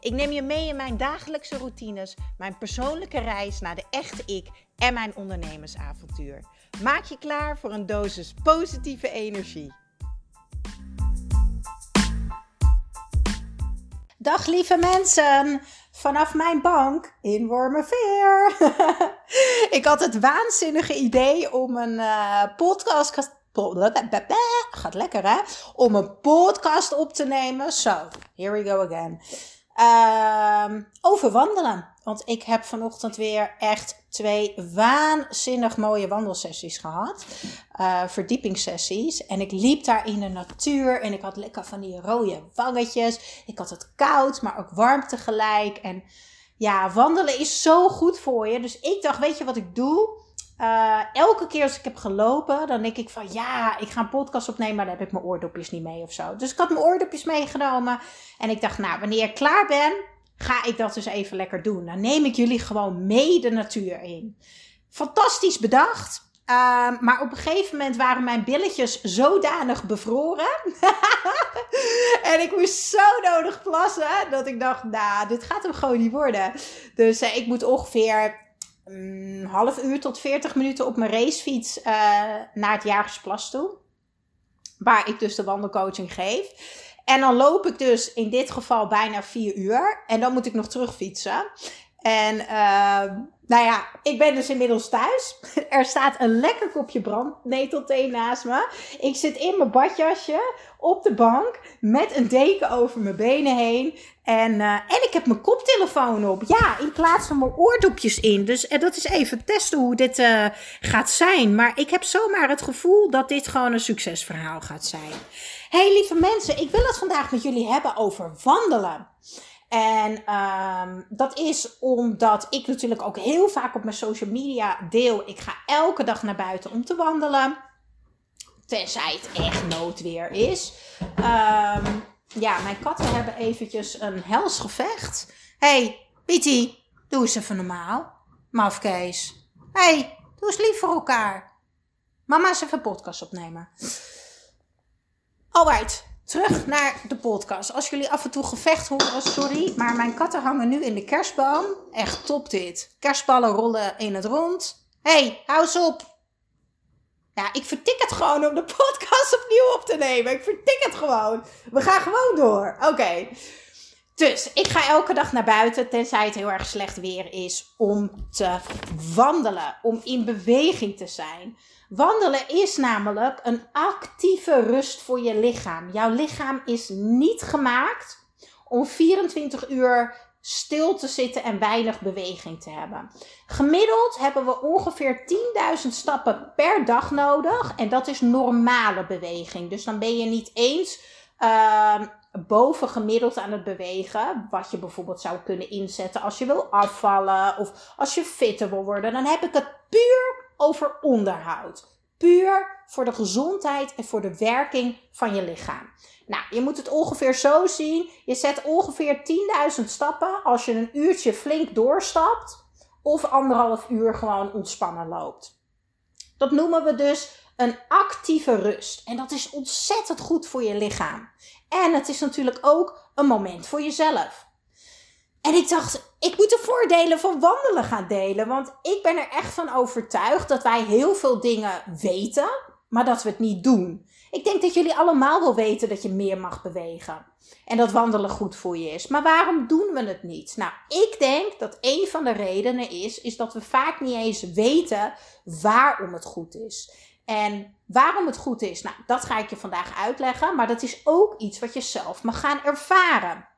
Ik neem je mee in mijn dagelijkse routines, mijn persoonlijke reis naar de echte ik en mijn ondernemersavontuur. Maak je klaar voor een dosis positieve energie. Dag lieve mensen, vanaf mijn bank in Wormerveer. ik had het waanzinnige idee om een uh, podcast gaat lekker hè? Om een podcast op te nemen. Zo, so, here we go again. Uh, over wandelen. Want ik heb vanochtend weer echt twee waanzinnig mooie wandelsessies gehad. Uh, verdiepingssessies. En ik liep daar in de natuur. En ik had lekker van die rode wangetjes. Ik had het koud, maar ook warm tegelijk. En ja, wandelen is zo goed voor je. Dus ik dacht, weet je wat ik doe? Uh, elke keer als ik heb gelopen, dan denk ik van ja, ik ga een podcast opnemen, maar dan heb ik mijn oordopjes niet mee of zo. Dus ik had mijn oordopjes meegenomen en ik dacht, nou, wanneer ik klaar ben, ga ik dat dus even lekker doen. Dan neem ik jullie gewoon mee de natuur in. Fantastisch bedacht. Uh, maar op een gegeven moment waren mijn billetjes zodanig bevroren. en ik moest zo nodig plassen. Dat ik dacht, nou, dit gaat hem gewoon niet worden. Dus uh, ik moet ongeveer een half uur tot 40 minuten op mijn racefiets uh, naar het Jagersplas toe. Waar ik dus de wandelcoaching geef. En dan loop ik dus in dit geval bijna 4 uur. En dan moet ik nog terugfietsen. En uh, nou ja, ik ben dus inmiddels thuis. Er staat een lekker kopje brandnetelthee naast me. Ik zit in mijn badjasje op de bank met een deken over mijn benen heen. En, uh, en ik heb mijn koptelefoon op. Ja, in plaats van mijn oordopjes in. Dus uh, dat is even testen hoe dit uh, gaat zijn. Maar ik heb zomaar het gevoel dat dit gewoon een succesverhaal gaat zijn. Hey lieve mensen, ik wil het vandaag met jullie hebben over wandelen. En um, dat is omdat ik natuurlijk ook heel vaak op mijn social media deel. Ik ga elke dag naar buiten om te wandelen. Tenzij het echt noodweer is. Um, ja, mijn katten hebben eventjes een hels gevecht. hey, Pietie, doe eens even normaal. Mafkees. hey, doe eens lief voor elkaar. Mama eens even podcast opnemen. Alright, terug naar de podcast. Als jullie af en toe gevecht horen, sorry. Maar mijn katten hangen nu in de kerstboom. Echt top dit. Kerstballen rollen in het rond. hey, hou eens op. Ja, ik vertik het gewoon om de podcast opnieuw op te nemen. Ik vertik het gewoon. We gaan gewoon door. Oké. Dus ik ga elke dag naar buiten, tenzij het heel erg slecht weer is, om te wandelen. Om in beweging te zijn. Wandelen is namelijk een actieve rust voor je lichaam. Jouw lichaam is niet gemaakt om 24 uur stil te zitten en weinig beweging te hebben. Gemiddeld hebben we ongeveer 10.000 stappen per dag nodig. En dat is normale beweging. Dus dan ben je niet eens uh, boven gemiddeld aan het bewegen. Wat je bijvoorbeeld zou kunnen inzetten als je wil afvallen of als je fitter wil worden. Dan heb ik het puur over onderhoud. Puur voor de gezondheid en voor de werking van je lichaam. Nou, je moet het ongeveer zo zien. Je zet ongeveer 10.000 stappen als je een uurtje flink doorstapt. Of anderhalf uur gewoon ontspannen loopt. Dat noemen we dus een actieve rust. En dat is ontzettend goed voor je lichaam. En het is natuurlijk ook een moment voor jezelf. En ik dacht, ik moet de voordelen van wandelen gaan delen. Want ik ben er echt van overtuigd dat wij heel veel dingen weten, maar dat we het niet doen. Ik denk dat jullie allemaal wel weten dat je meer mag bewegen. En dat wandelen goed voor je is. Maar waarom doen we het niet? Nou, ik denk dat een van de redenen is, is dat we vaak niet eens weten waarom het goed is. En waarom het goed is, nou, dat ga ik je vandaag uitleggen. Maar dat is ook iets wat je zelf mag gaan ervaren.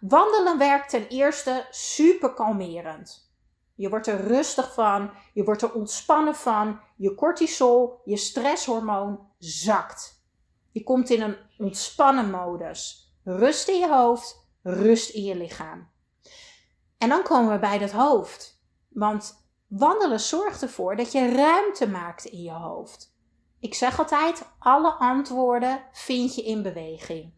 Wandelen werkt ten eerste super kalmerend. Je wordt er rustig van, je wordt er ontspannen van, je cortisol, je stresshormoon zakt. Je komt in een ontspannen modus. Rust in je hoofd, rust in je lichaam. En dan komen we bij dat hoofd. Want Wandelen zorgt ervoor dat je ruimte maakt in je hoofd. Ik zeg altijd: alle antwoorden vind je in beweging.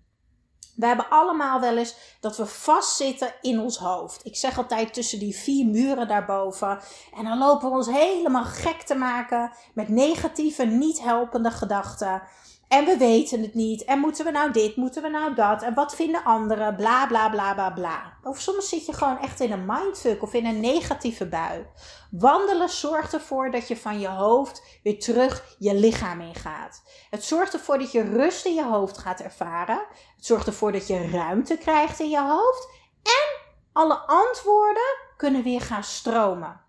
We hebben allemaal wel eens dat we vastzitten in ons hoofd. Ik zeg altijd tussen die vier muren daarboven. En dan lopen we ons helemaal gek te maken met negatieve, niet helpende gedachten. En we weten het niet. En moeten we nou dit? Moeten we nou dat? En wat vinden anderen? Bla bla bla bla bla. Of soms zit je gewoon echt in een mindfuck of in een negatieve bui. Wandelen zorgt ervoor dat je van je hoofd weer terug je lichaam ingaat. Het zorgt ervoor dat je rust in je hoofd gaat ervaren. Het zorgt ervoor dat je ruimte krijgt in je hoofd. En alle antwoorden kunnen weer gaan stromen.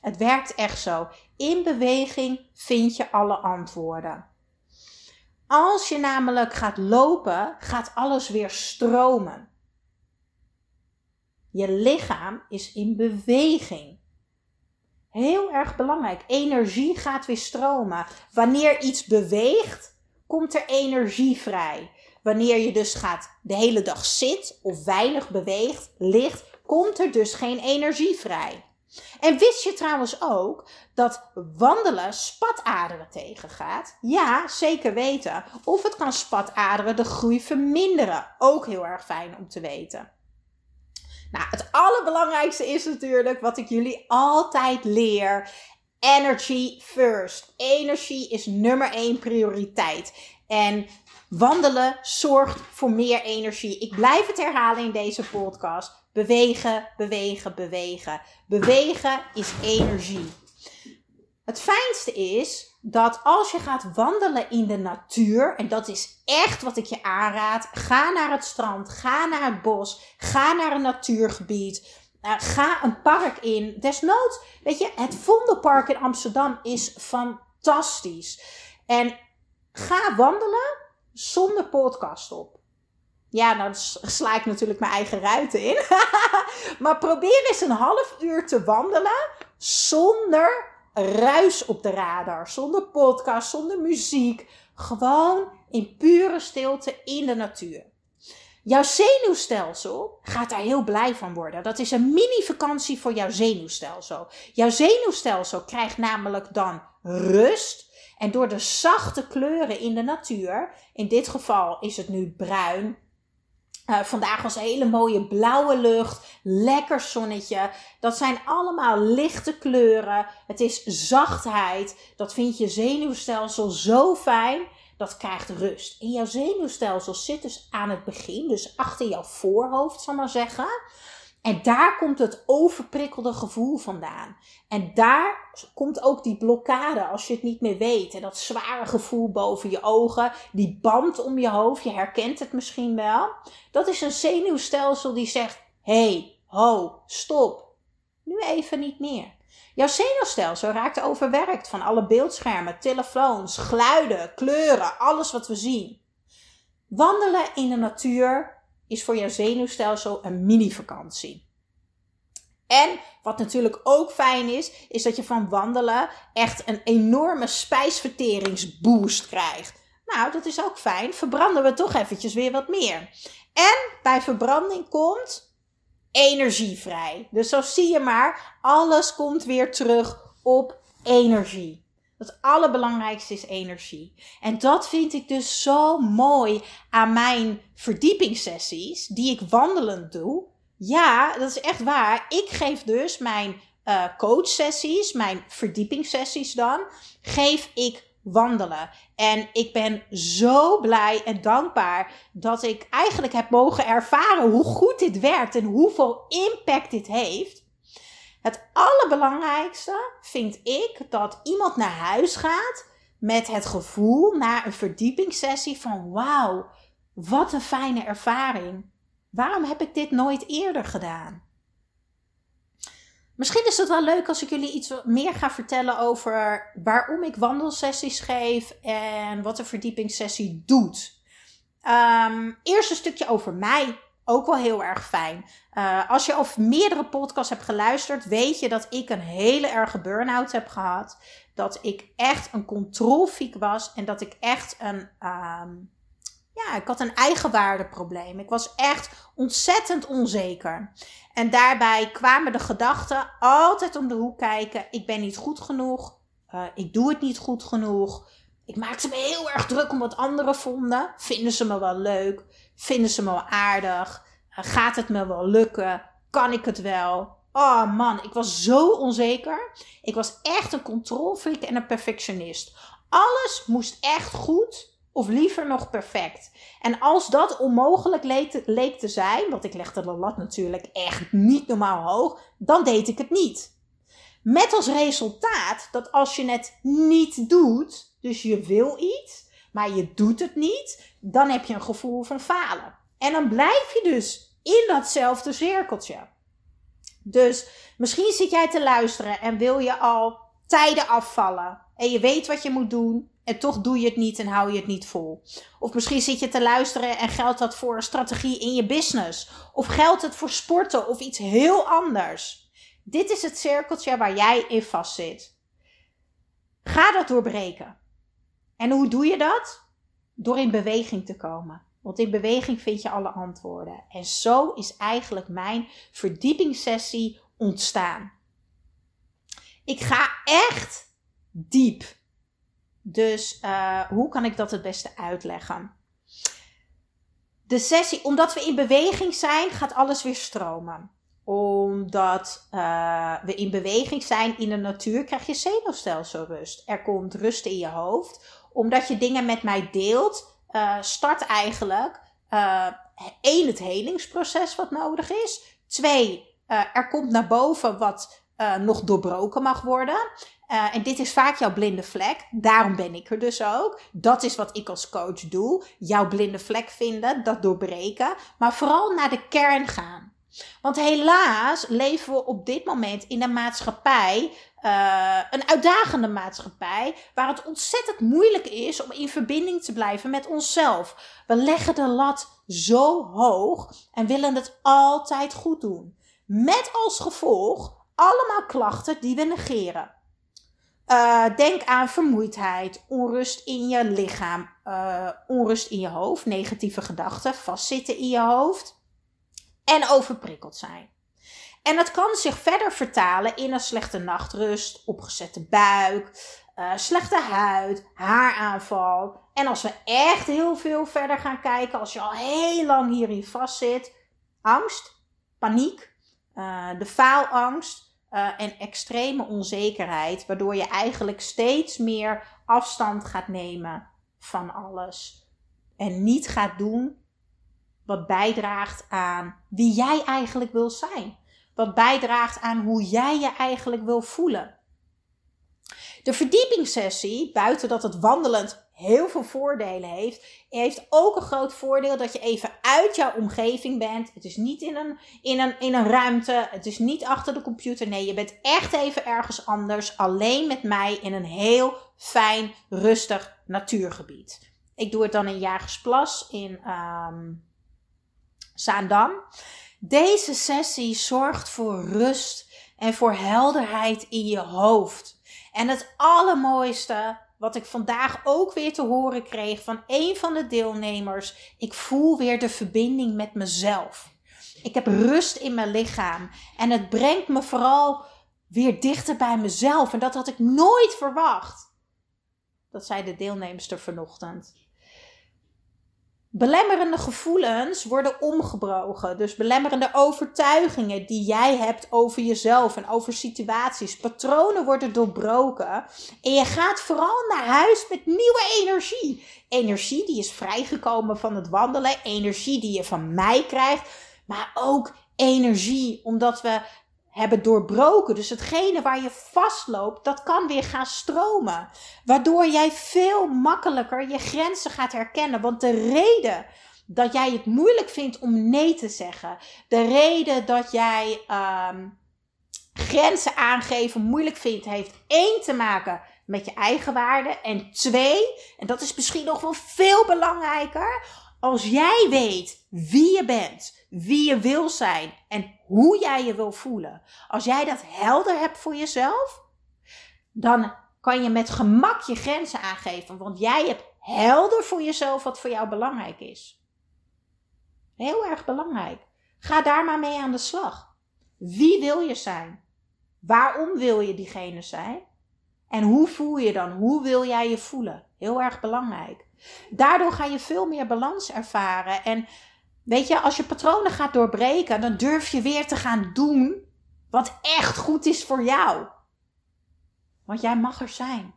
Het werkt echt zo. In beweging vind je alle antwoorden. Als je namelijk gaat lopen, gaat alles weer stromen. Je lichaam is in beweging. Heel erg belangrijk. Energie gaat weer stromen. Wanneer iets beweegt, komt er energie vrij. Wanneer je dus gaat de hele dag zit of weinig beweegt, ligt, komt er dus geen energie vrij. En wist je trouwens ook dat wandelen spataderen tegengaat? Ja, zeker weten. Of het kan spataderen de groei verminderen. Ook heel erg fijn om te weten. Nou, het allerbelangrijkste is natuurlijk wat ik jullie altijd leer. Energy first. Energie is nummer één prioriteit. En wandelen zorgt voor meer energie. Ik blijf het herhalen in deze podcast. Bewegen, bewegen, bewegen. Bewegen is energie. Het fijnste is dat als je gaat wandelen in de natuur, en dat is echt wat ik je aanraad, ga naar het strand, ga naar het bos, ga naar een natuurgebied, uh, ga een park in. Desnoods, weet je, het Vondelpark in Amsterdam is fantastisch. En ga wandelen zonder podcast op. Ja, nou sla ik natuurlijk mijn eigen ruiten in. maar probeer eens een half uur te wandelen zonder ruis op de radar. Zonder podcast, zonder muziek. Gewoon in pure stilte in de natuur. Jouw zenuwstelsel gaat daar heel blij van worden. Dat is een mini-vakantie voor jouw zenuwstelsel. Jouw zenuwstelsel krijgt namelijk dan rust. En door de zachte kleuren in de natuur, in dit geval is het nu bruin, uh, vandaag was hele mooie blauwe lucht, lekker zonnetje. Dat zijn allemaal lichte kleuren. Het is zachtheid. Dat vindt je zenuwstelsel zo fijn. Dat krijgt rust. En jouw zenuwstelsel zit dus aan het begin, dus achter jouw voorhoofd, zal maar zeggen. En daar komt het overprikkelde gevoel vandaan. En daar komt ook die blokkade als je het niet meer weet. En dat zware gevoel boven je ogen, die band om je hoofd, je herkent het misschien wel. Dat is een zenuwstelsel die zegt: hey, ho, stop. Nu even niet meer. Jouw zenuwstelsel raakt overwerkt van alle beeldschermen, telefoons, geluiden, kleuren, alles wat we zien. Wandelen in de natuur is voor jouw zenuwstelsel een mini-vakantie. En wat natuurlijk ook fijn is, is dat je van wandelen echt een enorme spijsverteringsboost krijgt. Nou, dat is ook fijn. Verbranden we toch eventjes weer wat meer. En bij verbranding komt energie vrij. Dus zo zie je maar, alles komt weer terug op energie. Het allerbelangrijkste is energie. En dat vind ik dus zo mooi aan mijn verdiepingssessies, die ik wandelend doe. Ja, dat is echt waar. Ik geef dus mijn uh, coachsessies, mijn verdiepingssessies dan, geef ik wandelen. En ik ben zo blij en dankbaar dat ik eigenlijk heb mogen ervaren hoe goed dit werkt en hoeveel impact dit heeft. Het allerbelangrijkste vind ik dat iemand naar huis gaat met het gevoel na een verdiepingssessie van wauw, wat een fijne ervaring. Waarom heb ik dit nooit eerder gedaan? Misschien is het wel leuk als ik jullie iets meer ga vertellen over waarom ik wandelsessies geef en wat een verdiepingssessie doet. Um, eerst een stukje over mij ook wel heel erg fijn. Uh, als je of meerdere podcasts hebt geluisterd, weet je dat ik een hele erge burn-out heb gehad. Dat ik echt een controlfiek was en dat ik echt een, um, Ja, ik had een eigenwaardeprobleem. Ik was echt ontzettend onzeker. En daarbij kwamen de gedachten altijd om de hoek kijken. Ik ben niet goed genoeg. Uh, ik doe het niet goed genoeg. Ik maakte me heel erg druk om wat anderen vonden. Vinden ze me wel leuk? Vinden ze me wel aardig? Uh, gaat het me wel lukken? Kan ik het wel? Oh man, ik was zo onzeker. Ik was echt een controlfreak en een perfectionist. Alles moest echt goed of liever nog perfect. En als dat onmogelijk leek, leek te zijn, want ik legde de lat natuurlijk echt niet normaal hoog, dan deed ik het niet. Met als resultaat dat als je het niet doet, dus je wil iets, maar je doet het niet, dan heb je een gevoel van falen. En dan blijf je dus in datzelfde cirkeltje. Dus misschien zit jij te luisteren en wil je al tijden afvallen. En je weet wat je moet doen. En toch doe je het niet en hou je het niet vol. Of misschien zit je te luisteren en geldt dat voor een strategie in je business. Of geldt het voor sporten of iets heel anders. Dit is het cirkeltje waar jij in vastzit. Ga dat doorbreken. En hoe doe je dat? Door in beweging te komen. Want in beweging vind je alle antwoorden. En zo is eigenlijk mijn verdiepingssessie ontstaan. Ik ga echt diep. Dus uh, hoe kan ik dat het beste uitleggen? De sessie, omdat we in beweging zijn, gaat alles weer stromen. Omdat uh, we in beweging zijn in de natuur, krijg je zenuwstelselrust. Er komt rust in je hoofd. Omdat je dingen met mij deelt, uh, start eigenlijk één, het helingsproces wat nodig is. Twee, er komt naar boven wat nog doorbroken mag worden. En dit is vaak jouw blinde vlek. Daarom ben ik er dus ook. Dat is wat ik als coach doe. Jouw blinde vlek vinden, dat doorbreken. Maar vooral naar de kern gaan. Want helaas leven we op dit moment in een maatschappij, uh, een uitdagende maatschappij, waar het ontzettend moeilijk is om in verbinding te blijven met onszelf. We leggen de lat zo hoog en willen het altijd goed doen. Met als gevolg allemaal klachten die we negeren. Uh, denk aan vermoeidheid, onrust in je lichaam, uh, onrust in je hoofd, negatieve gedachten, vastzitten in je hoofd en overprikkeld zijn. En dat kan zich verder vertalen in een slechte nachtrust, opgezette buik, uh, slechte huid, haaraanval. En als we echt heel veel verder gaan kijken, als je al heel lang hierin vastzit, angst, paniek, de faalangst uh, en extreme onzekerheid, waardoor je eigenlijk steeds meer afstand gaat nemen van alles. En niet gaat doen wat bijdraagt aan wie jij eigenlijk wil zijn. Wat bijdraagt aan hoe jij je eigenlijk wil voelen. De verdiepingssessie, buiten dat het wandelend heel veel voordelen heeft, heeft ook een groot voordeel dat je even uit jouw omgeving bent. Het is niet in een, in een, in een ruimte, het is niet achter de computer. Nee, je bent echt even ergens anders, alleen met mij in een heel fijn, rustig natuurgebied. Ik doe het dan in Jagersplas in um, Zaandam. Deze sessie zorgt voor rust en voor helderheid in je hoofd. En het allermooiste wat ik vandaag ook weer te horen kreeg van een van de deelnemers. Ik voel weer de verbinding met mezelf. Ik heb rust in mijn lichaam. En het brengt me vooral weer dichter bij mezelf. En dat had ik nooit verwacht. Dat zei de deelnemster vanochtend. Belemmerende gevoelens worden omgebroken. Dus belemmerende overtuigingen die jij hebt over jezelf en over situaties. Patronen worden doorbroken. En je gaat vooral naar huis met nieuwe energie. Energie die is vrijgekomen van het wandelen. Energie die je van mij krijgt. Maar ook energie omdat we hebben doorbroken. Dus hetgene waar je vastloopt, dat kan weer gaan stromen. Waardoor jij veel makkelijker je grenzen gaat herkennen. Want de reden dat jij het moeilijk vindt om nee te zeggen, de reden dat jij um, grenzen aangeven moeilijk vindt, heeft één te maken met je eigen waarde. En twee, en dat is misschien nog wel veel belangrijker, als jij weet wie je bent, wie je wil zijn en hoe jij je wil voelen, als jij dat helder hebt voor jezelf, dan kan je met gemak je grenzen aangeven. Want jij hebt helder voor jezelf wat voor jou belangrijk is. Heel erg belangrijk. Ga daar maar mee aan de slag. Wie wil je zijn? Waarom wil je diegene zijn? En hoe voel je dan? Hoe wil jij je voelen? Heel erg belangrijk. Daardoor ga je veel meer balans ervaren. En weet je, als je patronen gaat doorbreken, dan durf je weer te gaan doen wat echt goed is voor jou. Want jij mag er zijn.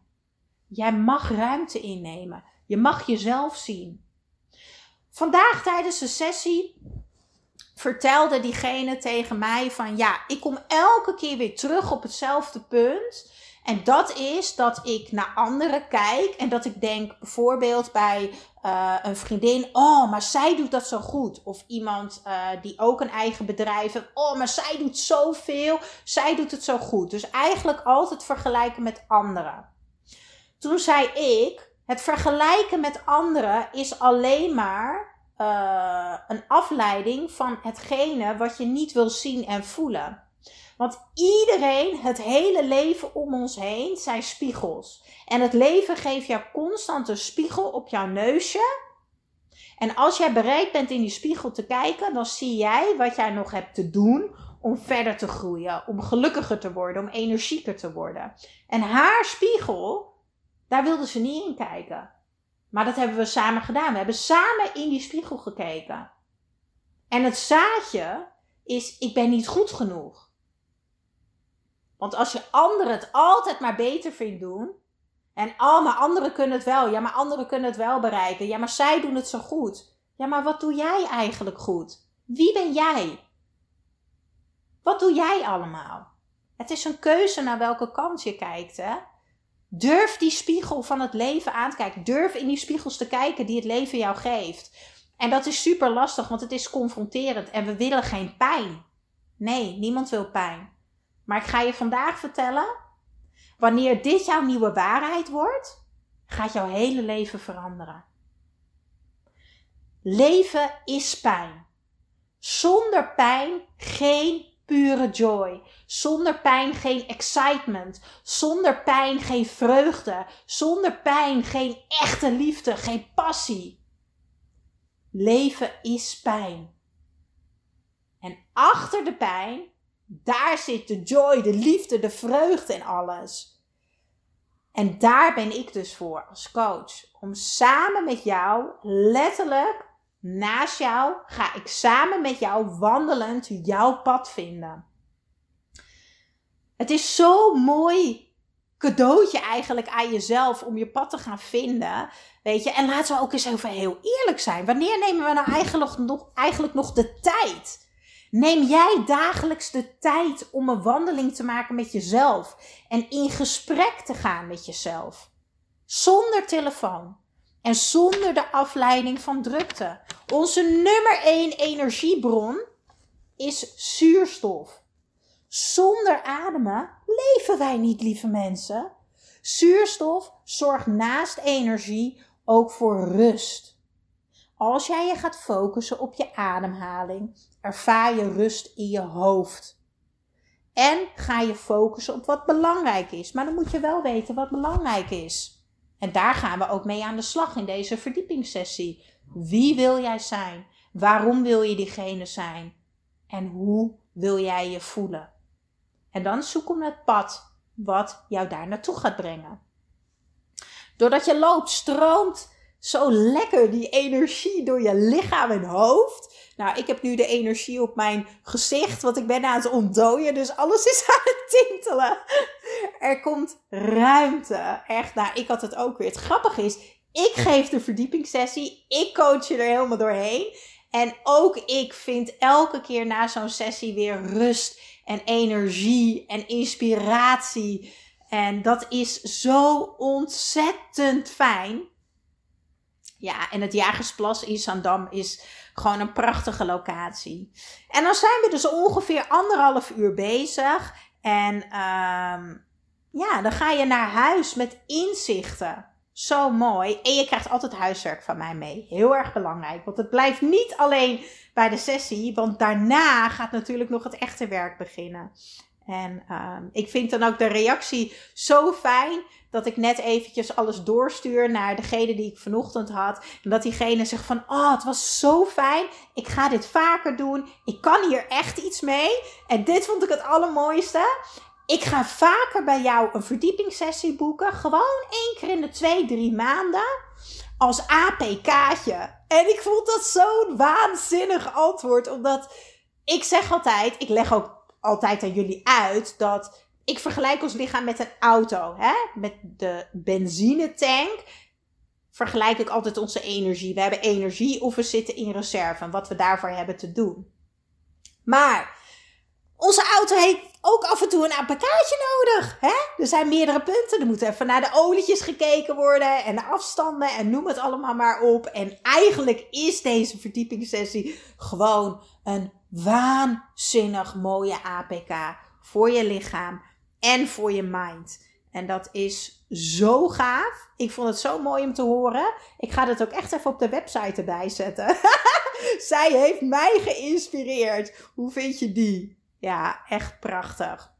Jij mag ruimte innemen. Je mag jezelf zien. Vandaag tijdens de sessie vertelde diegene tegen mij van ja, ik kom elke keer weer terug op hetzelfde punt. En dat is dat ik naar anderen kijk en dat ik denk bijvoorbeeld bij uh, een vriendin, oh, maar zij doet dat zo goed. Of iemand uh, die ook een eigen bedrijf heeft, oh, maar zij doet zoveel, zij doet het zo goed. Dus eigenlijk altijd vergelijken met anderen. Toen zei ik, het vergelijken met anderen is alleen maar uh, een afleiding van hetgene wat je niet wil zien en voelen. Want iedereen, het hele leven om ons heen, zijn spiegels. En het leven geeft jou constant een spiegel op jouw neusje. En als jij bereid bent in die spiegel te kijken, dan zie jij wat jij nog hebt te doen om verder te groeien, om gelukkiger te worden, om energieker te worden. En haar spiegel, daar wilde ze niet in kijken. Maar dat hebben we samen gedaan. We hebben samen in die spiegel gekeken. En het zaadje is: ik ben niet goed genoeg. Want als je anderen het altijd maar beter vindt doen. En oh, maar anderen kunnen het wel. Ja, maar anderen kunnen het wel bereiken. Ja, maar zij doen het zo goed. Ja, maar wat doe jij eigenlijk goed? Wie ben jij? Wat doe jij allemaal? Het is een keuze naar welke kant je kijkt, hè? Durf die spiegel van het leven aan te kijken. Durf in die spiegels te kijken die het leven jou geeft. En dat is super lastig, want het is confronterend en we willen geen pijn. Nee, niemand wil pijn. Maar ik ga je vandaag vertellen: wanneer dit jouw nieuwe waarheid wordt, gaat jouw hele leven veranderen. Leven is pijn. Zonder pijn geen pure joy. Zonder pijn geen excitement. Zonder pijn geen vreugde. Zonder pijn geen echte liefde, geen passie. Leven is pijn. En achter de pijn, daar zit de joy, de liefde, de vreugde en alles. En daar ben ik dus voor als coach. Om samen met jou letterlijk naast jou ga ik samen met jou wandelend jouw pad vinden. Het is zo'n mooi cadeautje eigenlijk aan jezelf om je pad te gaan vinden. Weet je, en laten we ook eens even heel eerlijk zijn. Wanneer nemen we nou eigenlijk nog, eigenlijk nog de tijd? Neem jij dagelijks de tijd om een wandeling te maken met jezelf en in gesprek te gaan met jezelf? Zonder telefoon en zonder de afleiding van drukte. Onze nummer 1 energiebron is zuurstof. Zonder ademen leven wij niet, lieve mensen. Zuurstof zorgt naast energie ook voor rust. Als jij je gaat focussen op je ademhaling, ervaar je rust in je hoofd. En ga je focussen op wat belangrijk is. Maar dan moet je wel weten wat belangrijk is. En daar gaan we ook mee aan de slag in deze verdiepingssessie. Wie wil jij zijn? Waarom wil je diegene zijn? En hoe wil jij je voelen? En dan zoeken we het pad wat jou daar naartoe gaat brengen. Doordat je loopt, stroomt zo lekker die energie door je lichaam en hoofd. Nou, ik heb nu de energie op mijn gezicht, want ik ben aan het ontdooien, dus alles is aan het tintelen. Er komt ruimte. Echt, nou, ik had het ook weer. Het grappige is, ik geef de verdiepingssessie, ik coach je er helemaal doorheen. En ook ik vind elke keer na zo'n sessie weer rust en energie en inspiratie. En dat is zo ontzettend fijn. Ja, en het Jagersplas in Zandam is gewoon een prachtige locatie. En dan zijn we dus ongeveer anderhalf uur bezig. En um, ja, dan ga je naar huis met inzichten. Zo mooi. En je krijgt altijd huiswerk van mij mee. Heel erg belangrijk. Want het blijft niet alleen bij de sessie. Want daarna gaat natuurlijk nog het echte werk beginnen. En um, ik vind dan ook de reactie zo fijn dat ik net eventjes alles doorstuur naar degene die ik vanochtend had. En dat diegene zegt van, oh, het was zo fijn. Ik ga dit vaker doen. Ik kan hier echt iets mee. En dit vond ik het allermooiste. Ik ga vaker bij jou een verdiepingssessie boeken. Gewoon één keer in de twee, drie maanden. Als APK'tje. En ik vond dat zo'n waanzinnig antwoord. Omdat ik zeg altijd, ik leg ook altijd aan jullie uit dat ik vergelijk ons lichaam met een auto. Hè? Met de benzinetank vergelijk ik altijd onze energie. We hebben energie of we zitten in reserve. En wat we daarvoor hebben te doen. Maar onze auto heeft ook af en toe een APK'tje nodig. Hè? Er zijn meerdere punten. Er moet even naar de olietjes gekeken worden. En de afstanden. En noem het allemaal maar op. En eigenlijk is deze verdiepingssessie gewoon een waanzinnig mooie APK. Voor je lichaam en voor je mind. En dat is zo gaaf. Ik vond het zo mooi om te horen. Ik ga dat ook echt even op de website erbij zetten. Zij heeft mij geïnspireerd. Hoe vind je die? Ja, echt prachtig.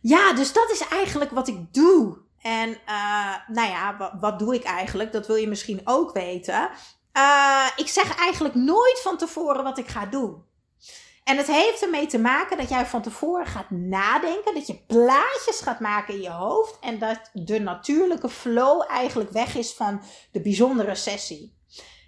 Ja, dus dat is eigenlijk wat ik doe. En uh, nou ja, wat, doe ik eigenlijk? Dat wil je misschien ook weten. Uh, ik zeg eigenlijk nooit van tevoren wat ik ga doen. En het heeft ermee te maken dat jij van tevoren gaat nadenken, dat je plaatjes gaat maken in je hoofd en dat de natuurlijke flow eigenlijk weg is van de bijzondere sessie.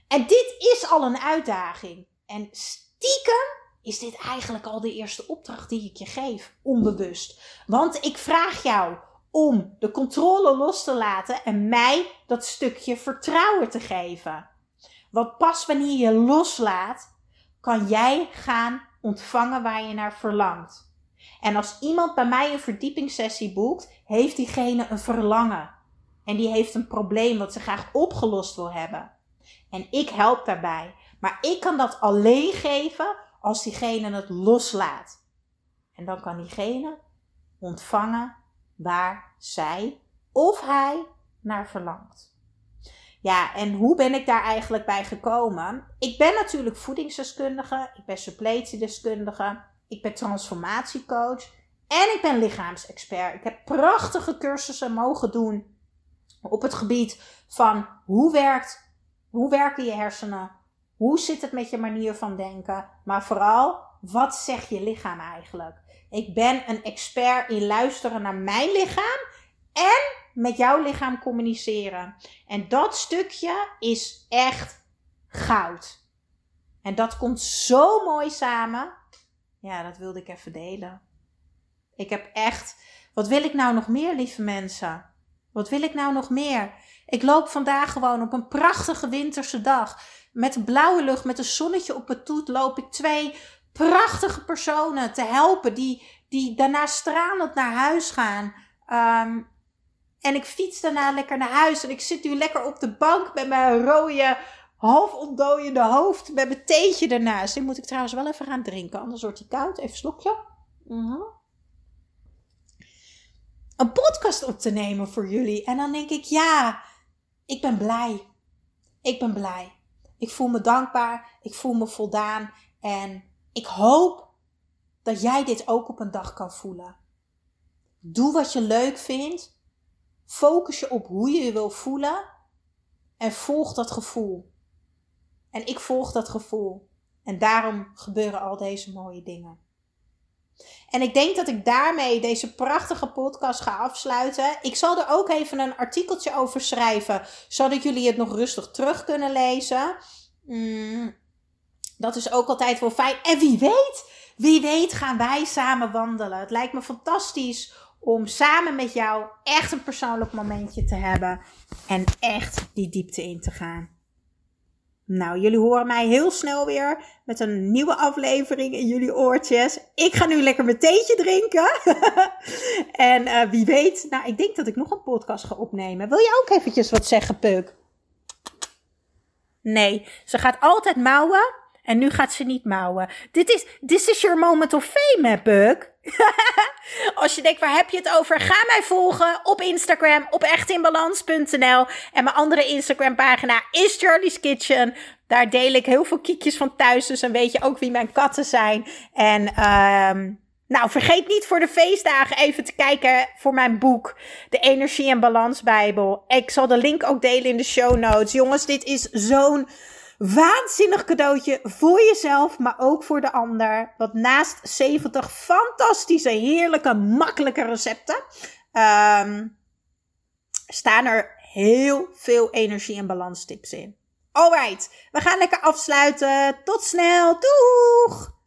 En dit is al een uitdaging. En stiekem is dit eigenlijk al de eerste opdracht die ik je geef, onbewust. Want ik vraag jou om de controle los te laten en mij dat stukje vertrouwen te geven. Want pas wanneer je loslaat, kan jij gaan ontvangen waar je naar verlangt. En als iemand bij mij een verdiepingssessie boekt, heeft diegene een verlangen. En die heeft een probleem wat ze graag opgelost wil hebben. En ik help daarbij. Maar ik kan dat alleen geven als diegene het loslaat. En dan kan diegene ontvangen waar zij of hij naar verlangt. Ja, en hoe ben ik daar eigenlijk bij gekomen? Ik ben natuurlijk voedingsdeskundige, ik ben suppletiedeskundige, ik ben transformatiecoach en ik ben lichaamsexpert. Ik heb prachtige cursussen mogen doen op het gebied van hoe werkt, hoe werken je hersenen, hoe zit het met je manier van denken, maar vooral wat zegt je lichaam eigenlijk? Ik ben een expert in luisteren naar mijn lichaam en met jouw lichaam communiceren. En dat stukje is echt goud. En dat komt zo mooi samen. Ja, dat wilde ik even delen. Ik heb echt. Wat wil ik nou nog meer, lieve mensen? Wat wil ik nou nog meer? Ik loop vandaag gewoon op een prachtige winterse dag. Met de blauwe lucht, met een zonnetje op het toet, loop ik twee prachtige personen te helpen. Die, die daarna stralend naar huis gaan. Um, en ik fiets daarna lekker naar huis. En ik zit nu lekker op de bank met mijn rode, half ontdooiende hoofd. Met mijn theetje ernaast. Die moet ik trouwens wel even gaan drinken. Anders wordt hij koud. Even een slokje. Mhm. Een podcast op te nemen voor jullie. En dan denk ik, ja, ik ben blij. Ik ben blij. Ik voel me dankbaar. Ik voel me voldaan. En ik hoop dat jij dit ook op een dag kan voelen. Doe wat je leuk vindt. Focus je op hoe je je wil voelen en volg dat gevoel. En ik volg dat gevoel. En daarom gebeuren al deze mooie dingen. En ik denk dat ik daarmee deze prachtige podcast ga afsluiten. Ik zal er ook even een artikeltje over schrijven, zodat jullie het nog rustig terug kunnen lezen. Mm, dat is ook altijd wel fijn. En wie weet, wie weet gaan wij samen wandelen. Het lijkt me fantastisch om samen met jou echt een persoonlijk momentje te hebben en echt die diepte in te gaan. Nou, jullie horen mij heel snel weer met een nieuwe aflevering in jullie oortjes. Ik ga nu lekker mijn theetje drinken. en uh, wie weet, nou, ik denk dat ik nog een podcast ga opnemen. Wil je ook eventjes wat zeggen, Peuk? Nee, ze gaat altijd mouwen en nu gaat ze niet mouwen. Dit is, this is your moment of fame, hè? Als je denkt, waar heb je het over? Ga mij volgen op Instagram, op echtinbalans.nl. En mijn andere Instagram pagina is Charlie's Kitchen. Daar deel ik heel veel kiekjes van thuis. Dus dan weet je ook wie mijn katten zijn. En um, Nou, vergeet niet voor de feestdagen even te kijken voor mijn boek, De Energie en Balans Bijbel. Ik zal de link ook delen in de show notes. Jongens, dit is zo'n waanzinnig cadeautje voor jezelf, maar ook voor de ander. Want naast 70 fantastische, heerlijke, makkelijke recepten, um, staan er heel veel energie- en balanstips in. Alright, we gaan lekker afsluiten. Tot snel. Doeg!